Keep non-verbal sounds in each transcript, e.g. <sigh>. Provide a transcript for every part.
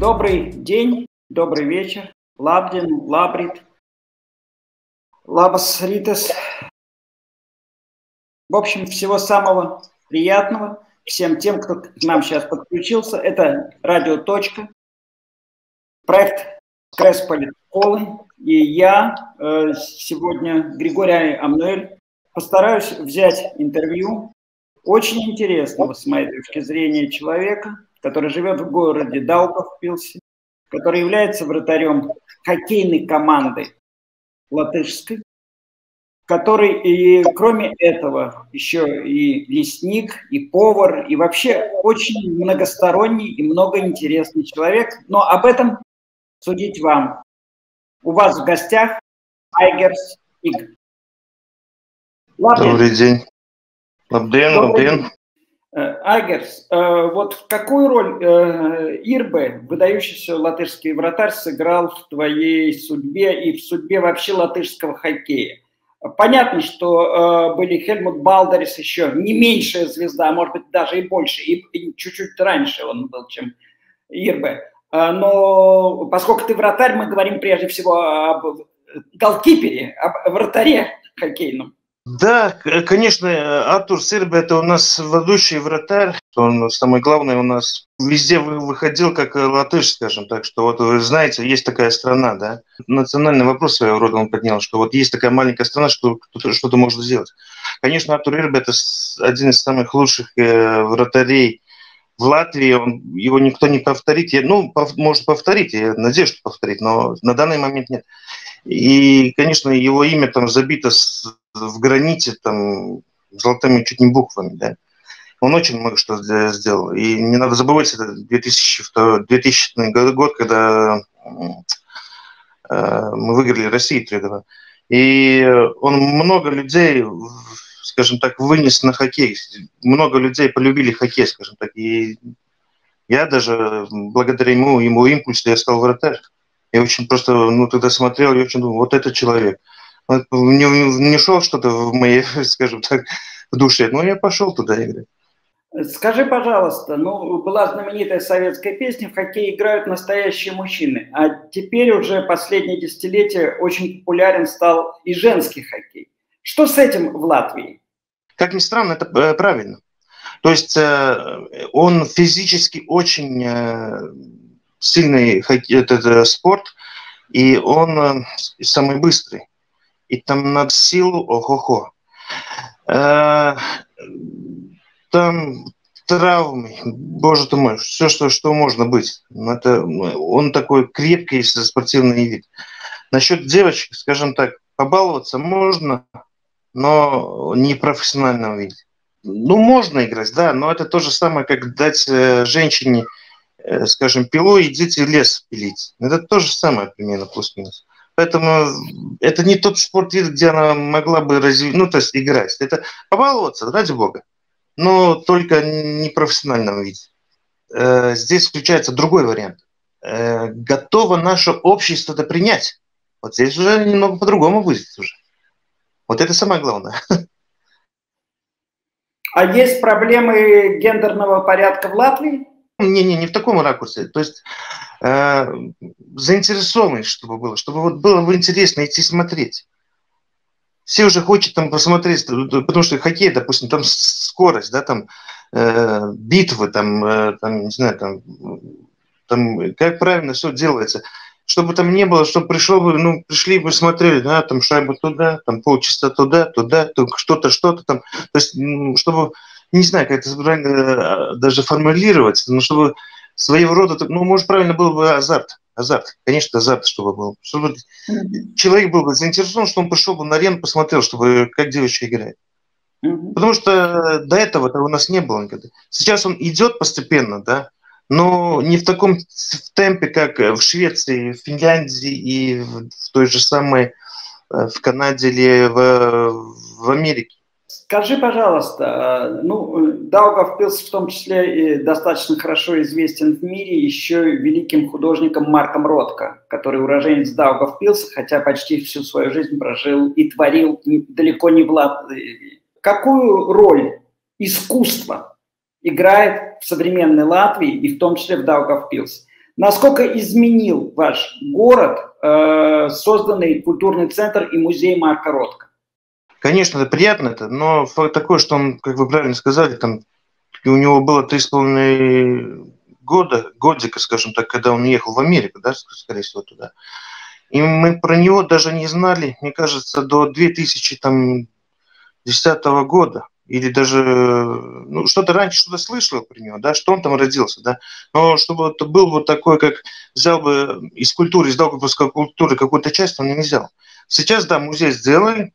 Добрый день, добрый вечер. Лабдин, Лабрит, Лабас Ритес. В общем, всего самого приятного всем тем, кто к нам сейчас подключился. Это «Радио. Точка», проект Кресполит Школы. И я э, сегодня, Григорий Амнуэль, постараюсь взять интервью очень интересного, с моей точки зрения, человека, который живет в городе Даугавпилсе, который является вратарем хоккейной команды латышской, который и кроме этого еще и лесник, и повар, и вообще очень многосторонний и много интересный человек. Но об этом судить вам. У вас в гостях Айгерс Иг. Добрый день. Лабден, лабден. Э, Агерс, э, вот какую роль э, Ирбе, выдающийся латышский вратарь, сыграл в твоей судьбе и в судьбе вообще латышского хоккея? Понятно, что были Хельмут Балдерис еще не меньшая звезда, а может быть даже и больше, и чуть-чуть раньше он был, чем Ирбе. Но поскольку ты вратарь, мы говорим прежде всего об голкипере, об вратаре хоккейном. Да, конечно, Артур Серби это у нас ведущий вратарь. Он самое главное у нас везде выходил как латыш, скажем так, что вот вы знаете, есть такая страна, да, национальный вопрос своего рода он поднял, что вот есть такая маленькая страна, что что-то может сделать. Конечно, Артур Ирби это один из самых лучших э, вратарей в Латвии, он, его никто не повторит. Я, ну, пов, может повторить, я надеюсь, что повторит, но на данный момент нет. И, конечно, его имя там забито с, в граните там золотыми чуть не буквами, да. Он очень много что сделал. И не надо забывать, это 2000, 2000 год, когда э, мы выиграли Россию 3-2. И он много людей, скажем так, вынес на хоккей. Много людей полюбили хоккей, скажем так. И я даже благодаря ему, ему импульсу я стал вратарь. Я очень просто, ну, тогда смотрел, я очень думал, вот этот человек. Не, не шел что-то в моей, <laughs> скажем так, в душе, но я пошел туда играть. Скажи, пожалуйста, ну, была знаменитая советская песня «В хоккей играют настоящие мужчины», а теперь уже последнее десятилетие очень популярен стал и женский хоккей. Что с этим в Латвии? Как ни странно, это э, правильно. То есть э, он физически очень э, сильный этот, этот спорт, и он самый быстрый. И там над силу ого-го. Э, там травмы, боже ты мой, все, что, что можно быть. Это, он такой крепкий спортивный вид. Насчет девочек, скажем так, побаловаться можно, но не в профессиональном виде. Ну, можно играть, да, но это то же самое, как дать э, женщине Э, скажем, пилу, идите лес пилить. Это то же самое примерно, плюс-минус. Поэтому это не тот спорт, где она могла бы развить, ну, то есть играть. Это побаловаться, ради бога, но только не в профессиональном виде. Э, здесь включается другой вариант. Э, готово наше общество это принять. Вот здесь уже немного по-другому будет уже. Вот это самое главное. А есть проблемы гендерного порядка в Латвии? Не-не, не в таком ракурсе. То есть э, заинтересованность, чтобы было, чтобы вот было бы интересно идти смотреть. Все уже хотят там посмотреть, потому что хоккей, допустим, там скорость, да, там э, битвы, там, э, там, не знаю, там, там, как правильно все делается. Чтобы там не было, чтобы пришел бы, ну, пришли бы, смотрели, да, там шайбу туда, там полчаса туда, туда, что-то, что-то там. То есть, чтобы не знаю, как это правильно э, даже формулировать, но чтобы своего рода, ну, может, правильно был бы азарт. Азарт, конечно, азарт, чтобы был. Чтобы mm-hmm. человек был бы заинтересован, что он пришел бы на арену, посмотрел, чтобы как девочка играет. Mm-hmm. Потому что до этого этого у нас не было никогда. Сейчас он идет постепенно, да, но не в таком темпе, как в Швеции, в Финляндии и в той же самой э, в Канаде или в, в Америке. Скажи, пожалуйста, ну, Даугавпилс в том числе и достаточно хорошо известен в мире еще великим художником Марком Ротко, который уроженец Даугавпилса, хотя почти всю свою жизнь прожил и творил далеко не в Латвии. Какую роль искусство играет в современной Латвии и в том числе в Даугавпилсе? Насколько изменил ваш город э, созданный культурный центр и музей Марка Ротко? Конечно, это приятно, это, но факт такой, что он, как вы правильно сказали, там у него было три с половиной года, годика, скажем так, когда он ехал в Америку, да, скорее всего, туда. И мы про него даже не знали, мне кажется, до 2010 года. Или даже, ну, что-то раньше что-то слышал про него, да, что он там родился, да. Но чтобы это был вот такой, как взял бы из культуры, из Даугавпилской культуры какую-то часть, он не взял. Сейчас, да, музей сделали,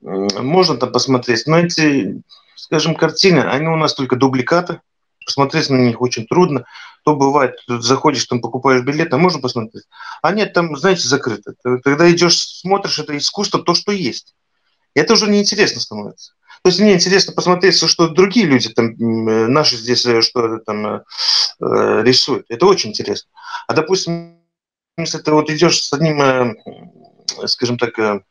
можно там посмотреть, но эти, скажем, картины, они у нас только дубликаты, посмотреть на них очень трудно. То бывает, заходишь, там покупаешь билет, а можно посмотреть. А нет, там, знаете, закрыто. Когда идешь, смотришь, это искусство, то, что есть. Это уже неинтересно становится. То есть мне интересно посмотреть, что другие люди, там, э, наши здесь, э, что там э, рисуют. Это очень интересно. А, допустим, если ты вот идешь с одним, скажем так,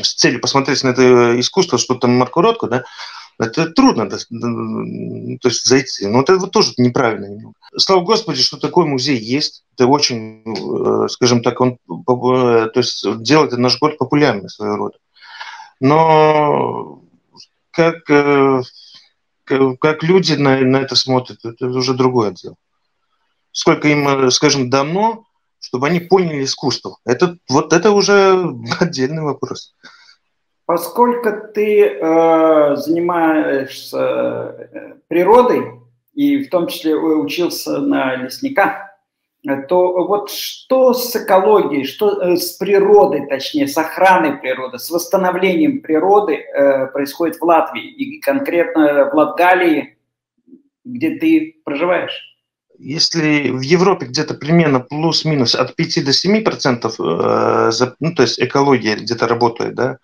с целью посмотреть на это искусство, что там Марко Ротко, да, это трудно, то есть зайти. Но это вот тоже неправильно немного. Слава Господи, что такой музей есть. Это очень, скажем так, он, то есть делает наш город популярным своего рода. Но как, э, как люди на, на это смотрят, это уже другое дело. Сколько им, э, скажем, дано, чтобы они поняли искусство. Это, вот это уже <laughs> отдельный вопрос. Поскольку ты э, занимаешься э, природой, и в том числе учился на лесника, то вот что с экологией, что э, с природой, точнее, с охраной природы, с восстановлением природы э, происходит в Латвии, и конкретно в Латгалии, где ты проживаешь? если в Европе где-то примерно плюс-минус от 5 до 7 процентов, э, ну, то есть экология где-то работает, да,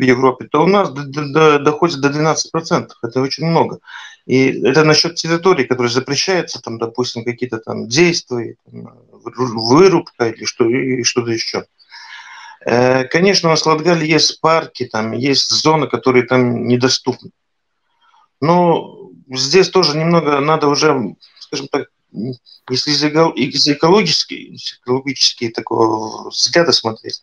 в Европе, то у нас доходит до 12 процентов. Это очень много. И это насчет территории, которые запрещаются, там, допустим, какие-то там действия, вырубка или что, и что-то еще. Э, конечно, у нас в Латгалии есть парки, там есть зоны, которые там недоступны. Но здесь тоже немного надо уже скажем так, если из экологической, экологические такого взгляда смотреть,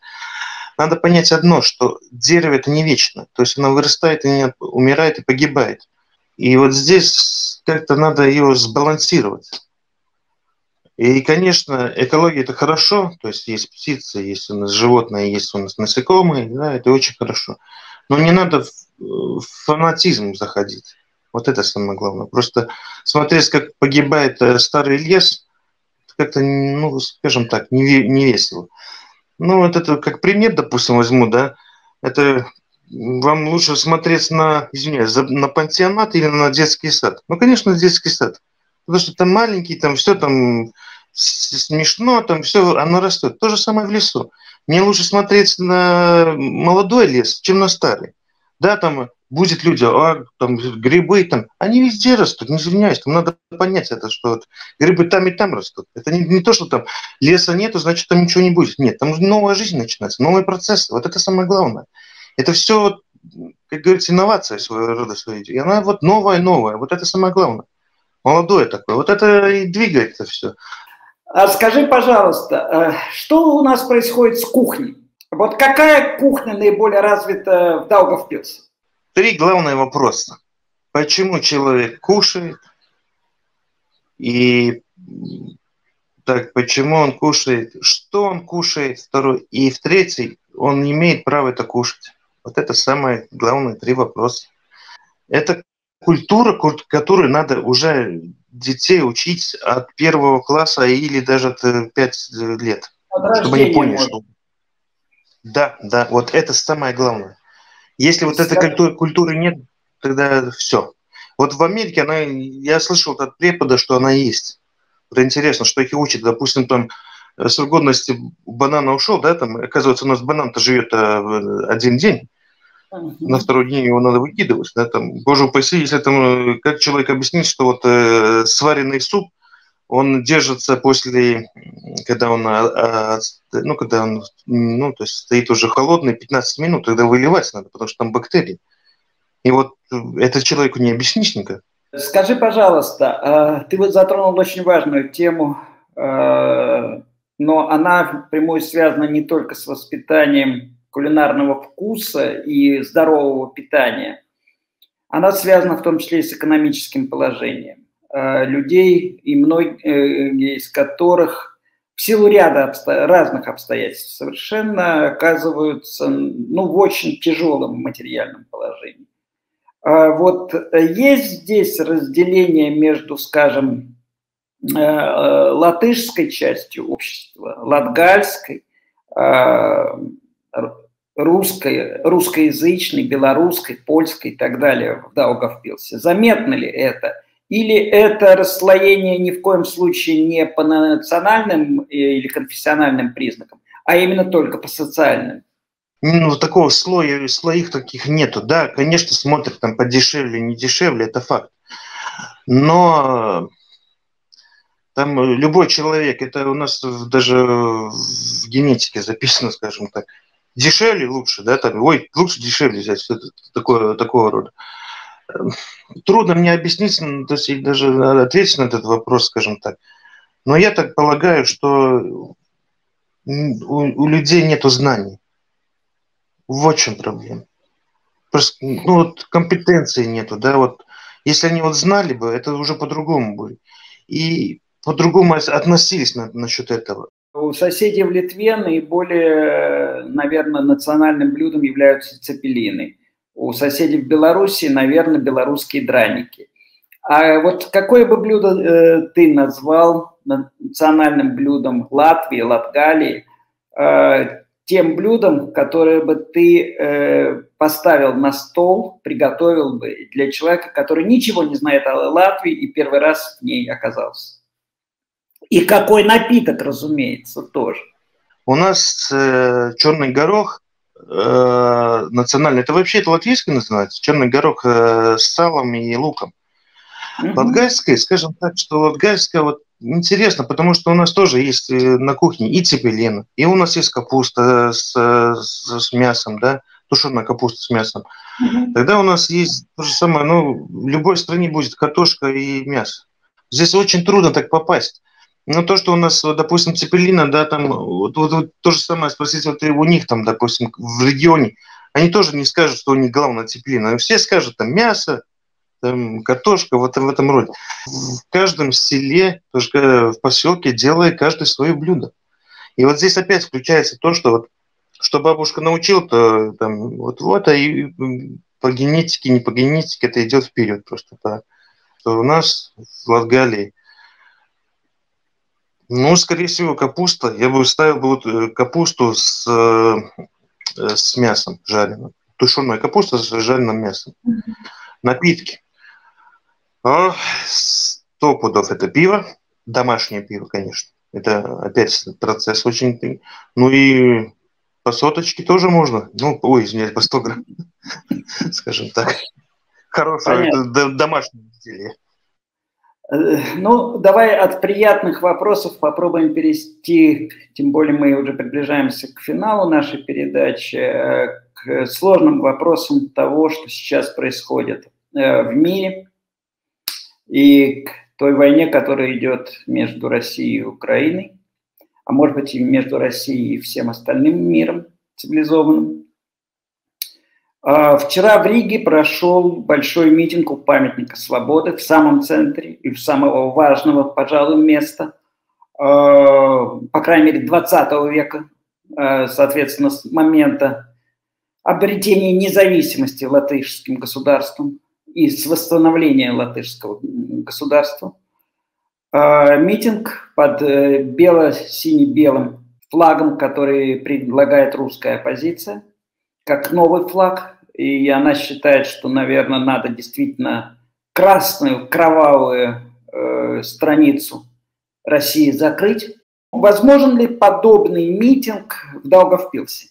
надо понять одно, что дерево это не вечно. То есть оно вырастает и не умирает и погибает. И вот здесь как-то надо ее сбалансировать. И, конечно, экология это хорошо, то есть есть птицы, есть у нас животные, есть у нас насекомые, да, это очень хорошо. Но не надо в фанатизм заходить. Вот это самое главное. Просто смотреть, как погибает э, старый лес, как-то, ну, скажем так, не весело. Ну, вот это как пример, допустим, возьму, да, это вам лучше смотреть на, извиняюсь, на пансионат или на детский сад? Ну, конечно, детский сад. Потому что там маленький, там все там смешно, там все, оно растет. То же самое в лесу. Мне лучше смотреть на молодой лес, чем на старый. Да, там будет люди, а там грибы там, они везде растут, не извиняюсь, там надо понять это, что вот, грибы там и там растут. Это не, не то, что там леса нету, значит там ничего не будет. Нет, там новая жизнь начинается, новые процессы. Вот это самое главное. Это все, как говорится, инновация своего рода своей. И она вот новая-новая. Вот это самое главное. Молодое такое. Вот это и двигает это все. А скажи, пожалуйста, э, что у нас происходит с кухней? Вот какая кухня наиболее развита в Даугавпилсе? Три главные вопроса. Почему человек кушает? И так, почему он кушает? Что он кушает? Второй. И в третий, он не имеет права это кушать. Вот это самые главные три вопроса. Это культура, которую надо уже детей учить от первого класса или даже от э, пять лет. От чтобы они поняли, может. что... Да, да, вот это самое главное. Если вот этой культуры, культуры нет, тогда все. Вот в Америке она, я слышал от препода, что она есть. Это интересно, что их учат. Допустим, там э, срок годности банана ушел, да, там, оказывается, у нас банан-то живет а, один день. Uh-huh. На второй день его надо выкидывать. Да, там, боже упаси, если там, э, как человек объяснит, что вот э, сваренный суп, он держится после, когда он, а, а, ну, когда он, ну, то есть стоит уже холодный, 15 минут, тогда выливать надо, потому что там бактерии. И вот это человеку не объяснишь никак. Скажи, пожалуйста, а, ты вот затронул очень важную тему но она прямую связана не только с воспитанием кулинарного вкуса и здорового питания, она связана в том числе и с экономическим положением людей, и многие из которых в силу ряда обсто... разных обстоятельств совершенно оказываются ну, в очень тяжелом материальном положении. А вот есть здесь разделение между, скажем, э, э, латышской частью общества, латгальской, а, русской, русскоязычной, белорусской, польской и так далее в Даугавпилсе. Заметно ли это – или это расслоение ни в коем случае не по национальным э, или конфессиональным признакам, а именно только по социальным? Ну, такого слоя, слоих таких нету. Да, конечно, смотрят там подешевле, не дешевле, это факт. Но там любой человек, это у нас даже в генетике записано, скажем так, дешевле лучше, да, там, ой, лучше дешевле взять, что такое, такого рода трудно мне объяснить, то есть даже ответить на этот вопрос, скажем так. Но я так полагаю, что у, у людей нет знаний. Вот в чем проблема. Просто, ну, вот компетенции нету, да, вот. Если они вот знали бы, это уже по-другому будет. И по-другому относились на, насчет этого. У соседей в Литве наиболее, наверное, национальным блюдом являются цепелины у соседей в Беларуси, наверное, белорусские драники. А вот какое бы блюдо э, ты назвал национальным блюдом Латвии, Латгалии, э, тем блюдом, которое бы ты э, поставил на стол, приготовил бы для человека, который ничего не знает о Латвии и первый раз в ней оказался? И какой напиток, разумеется, тоже. У нас э, черный горох э, национальный. Это вообще это латвийское называется, черный горох э, с салом и луком. Mm-hmm. Латгальское, скажем так, что латгальское вот интересно, потому что у нас тоже есть э, на кухне и цепелин, и у нас есть капуста с, с, с мясом, да, тушеная капуста с мясом. Mm-hmm. Тогда у нас есть то же самое, ну, в любой стране будет картошка и мясо. Здесь очень трудно так попасть. Ну, то, что у нас, допустим, Цепелина, да, там, вот, вот, вот то же самое спросить вот у них там, допустим, в регионе, они тоже не скажут, что у них главное Цепелина. Все скажут там мясо, там, картошка, вот в этом роде. В каждом селе, тоже в поселке делает каждый свое блюдо. И вот здесь опять включается то, что вот что бабушка научила, то там вот вот, а и по генетике, не по генетике, это идет вперед просто. По, что у нас в Латгалии ну, скорее всего, капуста. Я бы ставил бы вот э, капусту с, э, с мясом жареным. Тушеная капуста с жареным мясом. Mm-hmm. Напитки. Сто пудов это пиво. Домашнее пиво, конечно. Это опять процесс очень... Ну и по соточке тоже можно. Ну, ой, извиняюсь, по 100 грамм. <laughs> Скажем так. Хорошее домашнее изделие. Э, ну, давай от приятных вопросов попробуем перейти, тем более мы уже приближаемся к финалу нашей передачи, э, к сложным вопросам того, что сейчас происходит э, в мире и к той войне, которая идет между Россией и Украиной, а может быть и между Россией и всем остальным миром цивилизованным. А, вчера в Риге прошел большой митинг у памятника свободы в самом центре и в самого важного, пожалуй, места, а, по крайней мере, 20 века, а, соответственно, с момента обретения независимости латышским государством и с восстановления латышского государства. Митинг под э, бело-сине-белым флагом, который предлагает русская оппозиция – как новый флаг, и она считает, что, наверное, надо действительно красную, кровавую э, страницу России закрыть. Возможен ли подобный митинг в Даугавпилсе?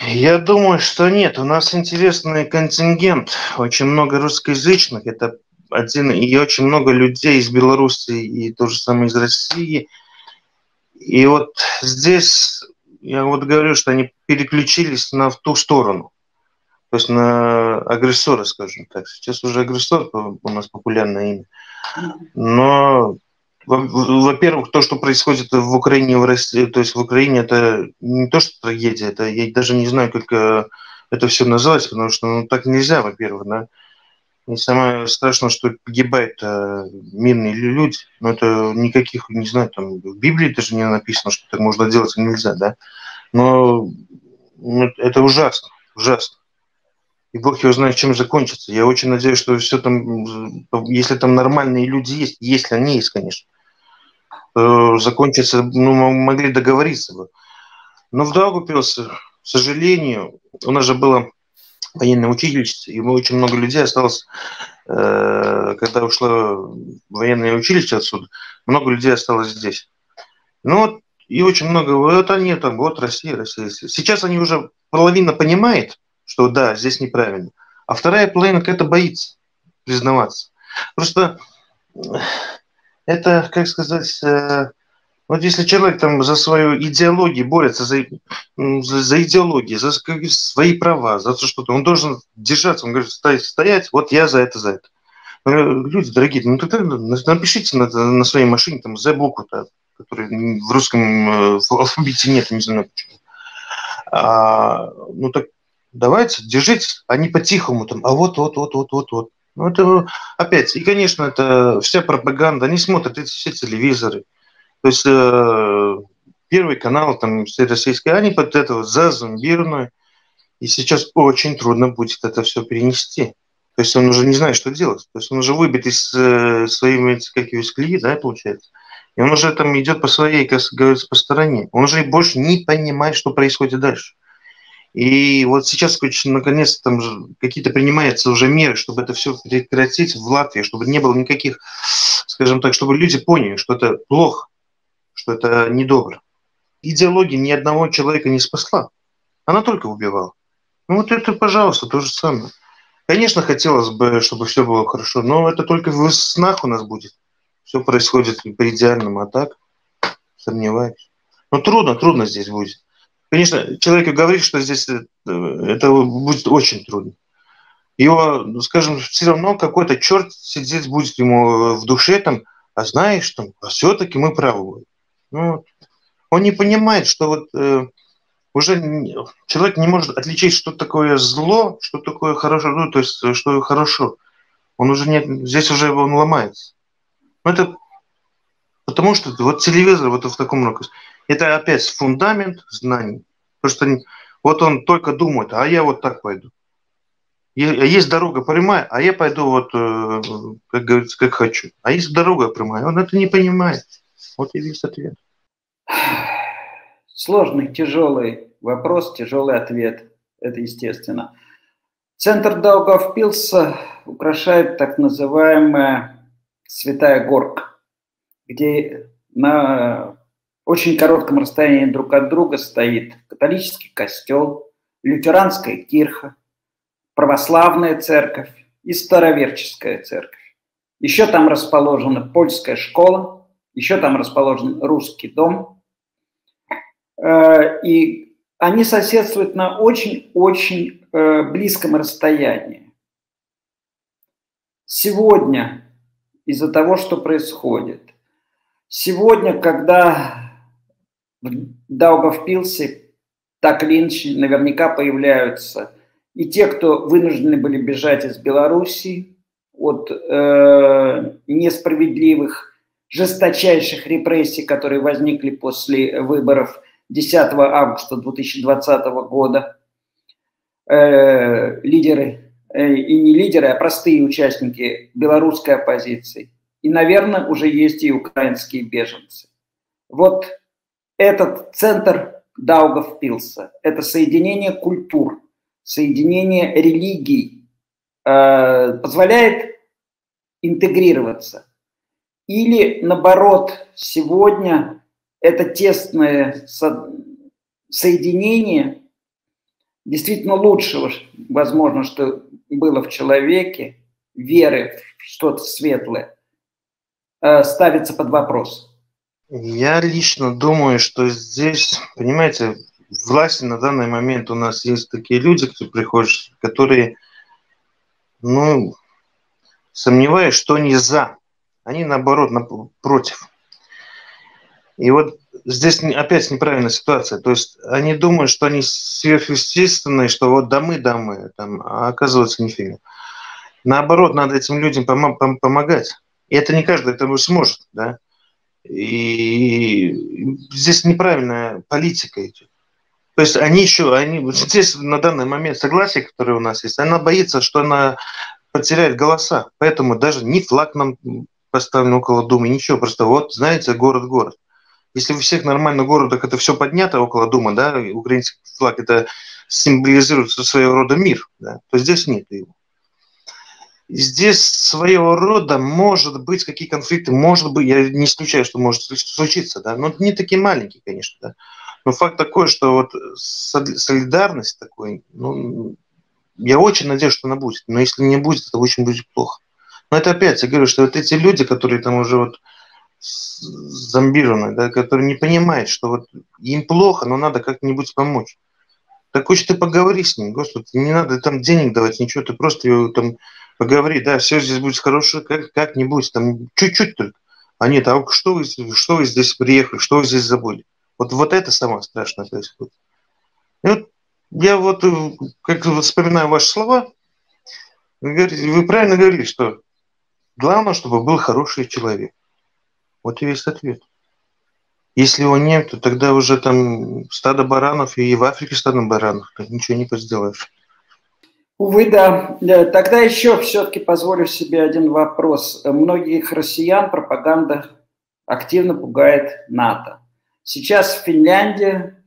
Я думаю, что нет. У нас интересный контингент, очень много русскоязычных. Это один и очень много людей из Беларуси и то же самое из России. И вот здесь я вот говорю, что они переключились на в ту сторону. То есть на агрессора, скажем так. Сейчас уже агрессор у нас популярное имя. Но во-первых, то, что происходит в Украине, в России, то есть в Украине, это не то, что трагедия, это я даже не знаю, как э, это все называть, потому что ну, так нельзя, во-первых, да. И самое страшное, что погибают э, мирные люди, но это никаких, не знаю, там в Библии даже не написано, что так можно делать нельзя, да. Но ну, это ужасно, ужасно. И Бог его знает, чем закончится. Я очень надеюсь, что все там, если там нормальные люди есть, если они есть, конечно, закончится, ну, могли договориться бы. Но в Даугупилсе, к сожалению, у нас же было военное училище, и очень много людей осталось, э, когда ушло военное училище отсюда, много людей осталось здесь. Ну вот, и очень много, вот они там, вот Россия, Россия. Сейчас они уже половина понимает, что да, здесь неправильно, а вторая половина как-то боится признаваться. Просто это, как сказать, э, вот если человек там за свою идеологию борется, за, за идеологию, за свои права, за то что-то, он должен держаться, он говорит, стоять, стоять, вот я за это, за это. Люди дорогие, ну тогда напишите на, на своей машине там за букву, -то, которой в русском э, алфавите нет, не знаю почему. А, ну так давайте, держитесь, а не по-тихому там, а вот, вот, вот, вот, вот, вот. Ну, это опять, и, конечно, это вся пропаганда, они смотрят эти все телевизоры. То есть э, первый канал, там, все российские, они под это зазомбированы, и сейчас очень трудно будет это все перенести. То есть он уже не знает, что делать. То есть он уже выбит из э, своими, как его, из да, получается. И он уже там идет по своей, как говорится, по стороне. Он уже больше не понимает, что происходит дальше. И вот сейчас, наконец, там какие-то принимаются уже меры, чтобы это все прекратить в Латвии, чтобы не было никаких, скажем так, чтобы люди поняли, что это плохо, что это недобро. Идеология ни одного человека не спасла. Она только убивала. Ну вот это, пожалуйста, то же самое. Конечно, хотелось бы, чтобы все было хорошо, но это только в снах у нас будет. Все происходит по идеальному, а так сомневаюсь. Но трудно, трудно здесь будет. Конечно, человеку говорить, что здесь э, это будет очень трудно. Его, ну, скажем, все равно какой-то черт сидеть будет ему в душе там, а знаешь, там, а все-таки мы правы. Ну, он не понимает, что вот э, уже не, человек не может отличить, что такое зло, что такое хорошо, ну, то есть, э, что хорошо. Он уже не, здесь уже он ломается. Ну, это потому что вот телевизор вот в таком ракурсе. Это опять фундамент знаний. Потому что вот он только думает, а я вот так пойду. Есть дорога прямая, а я пойду вот, э, как говорится, как хочу. А есть дорога прямая, он это не понимает. Вот и весь ответ. Сложный, тяжелый вопрос, тяжелый ответ. Это естественно. Центр Даугавпилса украшает так называемая Святая Горка, где на очень коротком расстоянии друг от друга стоит католический костел, лютеранская кирха, православная церковь и староверческая церковь. Еще там расположена польская школа, еще там расположен русский дом. Э, и они соседствуют на очень-очень э, близком расстоянии. Сегодня из-за того, что происходит, сегодня, когда в Даугавпилсе так или иначе наверняка появляются и те, кто вынуждены были бежать из Белоруссии от э, несправедливых, жесточайших репрессий, которые возникли после выборов 10 августа 2020 года. Э, лидеры, э, и не лидеры, а простые участники белорусской оппозиции. И, наверное, уже есть и украинские беженцы. Вот этот центр Даугавпилса – это соединение культур, соединение религий, э, позволяет интегрироваться. Или, наоборот, сегодня это тесное со соединение действительно лучшего, возможно, что было в человеке, веры в что-то светлое, э, ставится под вопрос. Я лично думаю, что здесь, понимаете, власти на данный момент у нас есть такие люди, кто приходят, которые, ну, сомневаюсь, что они за. Они, наоборот, против. И вот здесь опять неправильная ситуация. То есть они думают, что они сверхъестественные, что вот да мы, да мы, там, а оказывается нифига. Наоборот, надо этим людям пом- пом- помогать. И это не каждый этого сможет, да. И здесь неправильная политика идет. То есть они еще, они здесь на данный момент согласие, которое у нас есть, она боится, что она потеряет голоса. Поэтому даже ни флаг нам поставлен около Думы, ничего. Просто вот, знаете, город-город. Если у всех нормально городах это все поднято около Думы, да, украинский флаг это символизирует своего рода мир, да, то здесь нет его. Здесь своего рода может быть какие конфликты, может быть, я не исключаю, что может случиться, да, но не такие маленькие, конечно, да. Но факт такой, что вот солидарность такой, ну, я очень надеюсь, что она будет. Но если не будет, это очень будет плохо. Но это опять, я говорю, что вот эти люди, которые там уже вот зомбированы, да, которые не понимают, что вот им плохо, но надо как-нибудь помочь. Так хочешь ты поговори с ним, Господи, не надо там денег давать, ничего, ты просто его там поговори, да, все здесь будет хорошо, как, как-нибудь, там чуть-чуть только. А нет, а что вы, что вы здесь приехали, что вы здесь забыли? Вот, вот это самое страшное происходит. И вот я вот, э, как вспоминаю ваши слова, вы, говорите, вы правильно говорили, что главное, чтобы был хороший человек. Вот и весь ответ. Если его нет, то тогда уже там стадо баранов, и в Африке стадо баранов, ничего не сделаешь. Увы, да. Э, тогда еще все-таки позволю себе один вопрос. Многих россиян пропаганда активно пугает НАТО. Сейчас Финляндия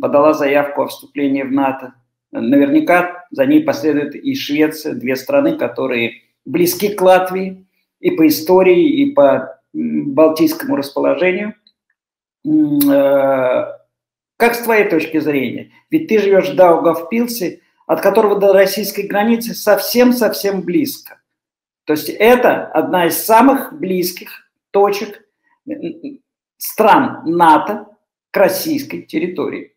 подала заявку о вступлении в НАТО. Наверняка за ней последует и Швеция, две страны, которые близки к Латвии и по истории, и по балтийскому расположению. Э, как с твоей точки зрения? Ведь ты живешь в Даугавпилсе, от которого до российской границы совсем-совсем близко. То есть это одна из самых близких точек стран НАТО к российской территории.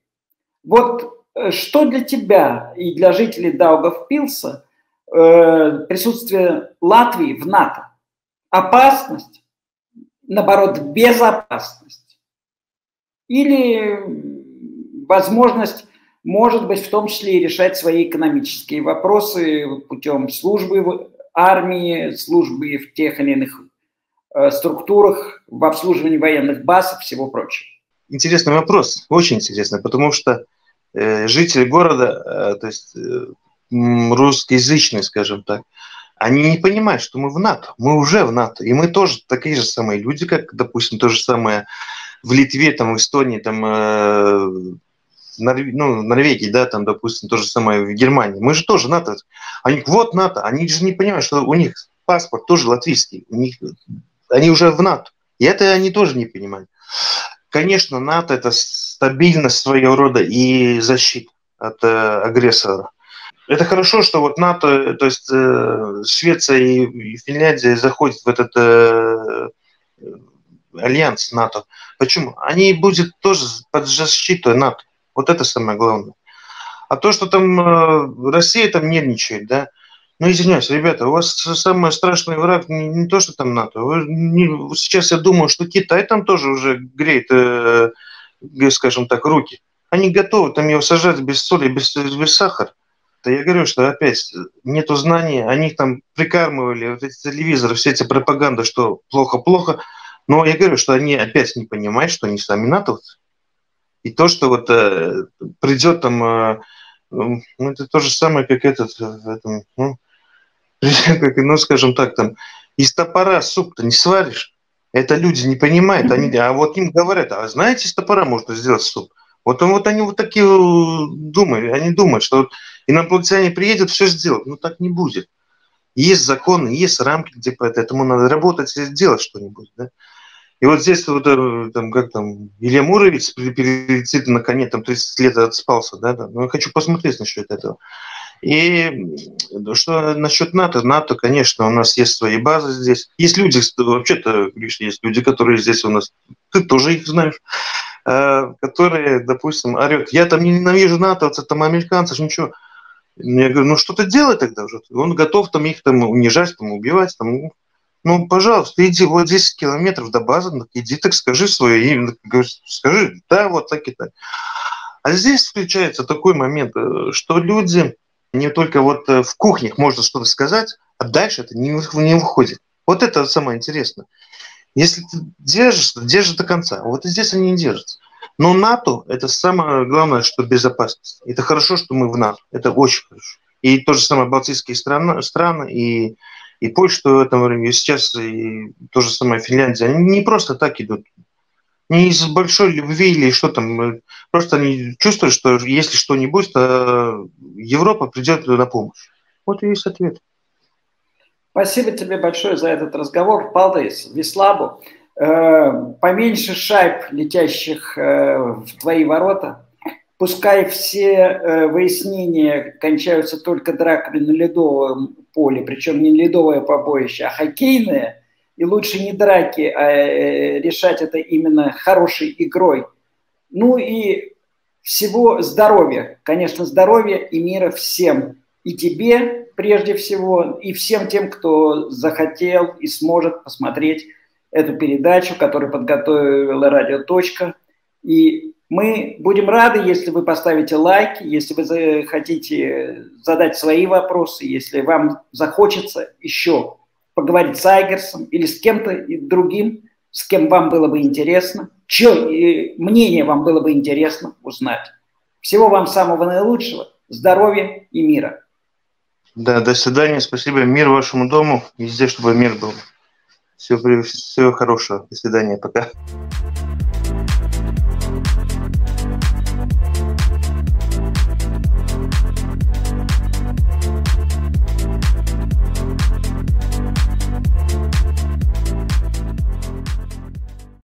Вот э, что для тебя и для жителей Даугавпилса э, присутствие Латвии в НАТО? Опасность, наоборот, безопасность? Или возможность, может быть, в том числе и решать свои экономические вопросы путем службы в армии, службы в тех или иных Э, структурах, в обслуживании военных баз и всего прочего? Интересный вопрос, очень интересный, потому что э, жители города, э, то есть э, русскоязычные, скажем так, они не понимают, что мы в НАТО, мы уже в НАТО, и мы тоже такие же самые люди, как, допустим, то же самое в Литве, там, в Эстонии, там, э, Норв... ну, Норвегии, да, там, допустим, то же самое в Германии. Мы же тоже НАТО. Они, вот НАТО, они же не понимают, что у них паспорт тоже латвийский, у них они уже в НАТО. И это они тоже не понимают. Конечно, НАТО – это стабильность своего рода и защита от э, агрессора. Это хорошо, что вот НАТО, то есть э, Швеция и, и Финляндия заходят в этот э, альянс НАТО. Почему? Они будут тоже под защитой НАТО. Вот это самое главное. А то, что там э, Россия там нервничает, да, ну, извиняюсь, ребята, у вас самый страшный враг не, не то, что там НАТО. Вы, не, сейчас я думаю, что Китай там тоже уже греет, э, скажем так, руки. Они готовы там его сажать без соли, без, без сахара. Да я говорю, что опять нету знаний, они там прикармывали вот эти телевизоры, все эти пропаганды, что плохо-плохо. Но я говорю, что они опять не понимают, что они сами натовцы. И то, что вот э, придет там, э, ну, это то же самое, как этот, э, этом, ну, <laughs> ну, скажем так, там, из топора суп-то не сваришь. Это люди не понимают. Они, а вот им говорят, а знаете, из топора можно сделать суп. Вот, вот они вот такие э, думают, они думают, что инопланетяне приедут, все сделают. Ну так не будет. Есть законы, есть рамки, где по этому надо работать и делать что-нибудь. Да? И вот здесь вот, э, там, как там, Илья Муровец перелетит на коне, там 30 лет отспался, да, да. Но я хочу посмотреть насчет этого. И что насчет НАТО? НАТО, конечно, у нас есть свои базы здесь. Есть люди, вообще-то, Гриш, есть люди, которые здесь у нас, ты тоже их знаешь, э, которые, допустим, орет, я там не ненавижу НАТО, это там американцев, ничего. Я говорю, ну что ты делай тогда уже? Он готов там их там унижать, там убивать, там, Ну, пожалуйста, иди вот 10 километров до базы, иди так скажи свое имя, скажи, да, вот так и так. А здесь включается такой момент, э, что люди не только вот э, в кухнях можно что-то сказать, а дальше это не, не выходит. Вот это самое интересное. Если ты держишься, держишь до конца. Вот здесь они не держатся. Но НАТО – это самое главное, что безопасность. Это хорошо, что мы в НАТО. Это очень хорошо. И то же самое Балтийские страны, страны и, и Польша в этом и сейчас и то же самое Финляндия, они не просто так идут. Не из большой любви или что там. Просто они чувствуют, что если что-нибудь, то Европа придет на помощь. Вот и есть ответ. Спасибо тебе большое за этот разговор. Палдейс, Вислабу. Э, поменьше шайб, летящих э, в твои ворота. Пускай все э, выяснения кончаются только драками на ледовом поле, причем не ледовое побоище, а хоккейное. И лучше не драки, а решать это именно хорошей игрой. Ну и всего здоровья. Конечно, здоровья и мира всем. И тебе, прежде всего, и всем тем, кто захотел и сможет посмотреть эту передачу, которую подготовила «Радио. Точка». И мы будем рады, если вы поставите лайк, если вы хотите задать свои вопросы, если вам захочется еще поговорить с Айгерсом или с кем-то другим, с кем вам было бы интересно, чье мнение вам было бы интересно узнать. Всего вам самого наилучшего, здоровья и мира. Да, до свидания, спасибо. Мир вашему дому, везде, чтобы мир был. Всего, всего хорошего. До свидания. Пока.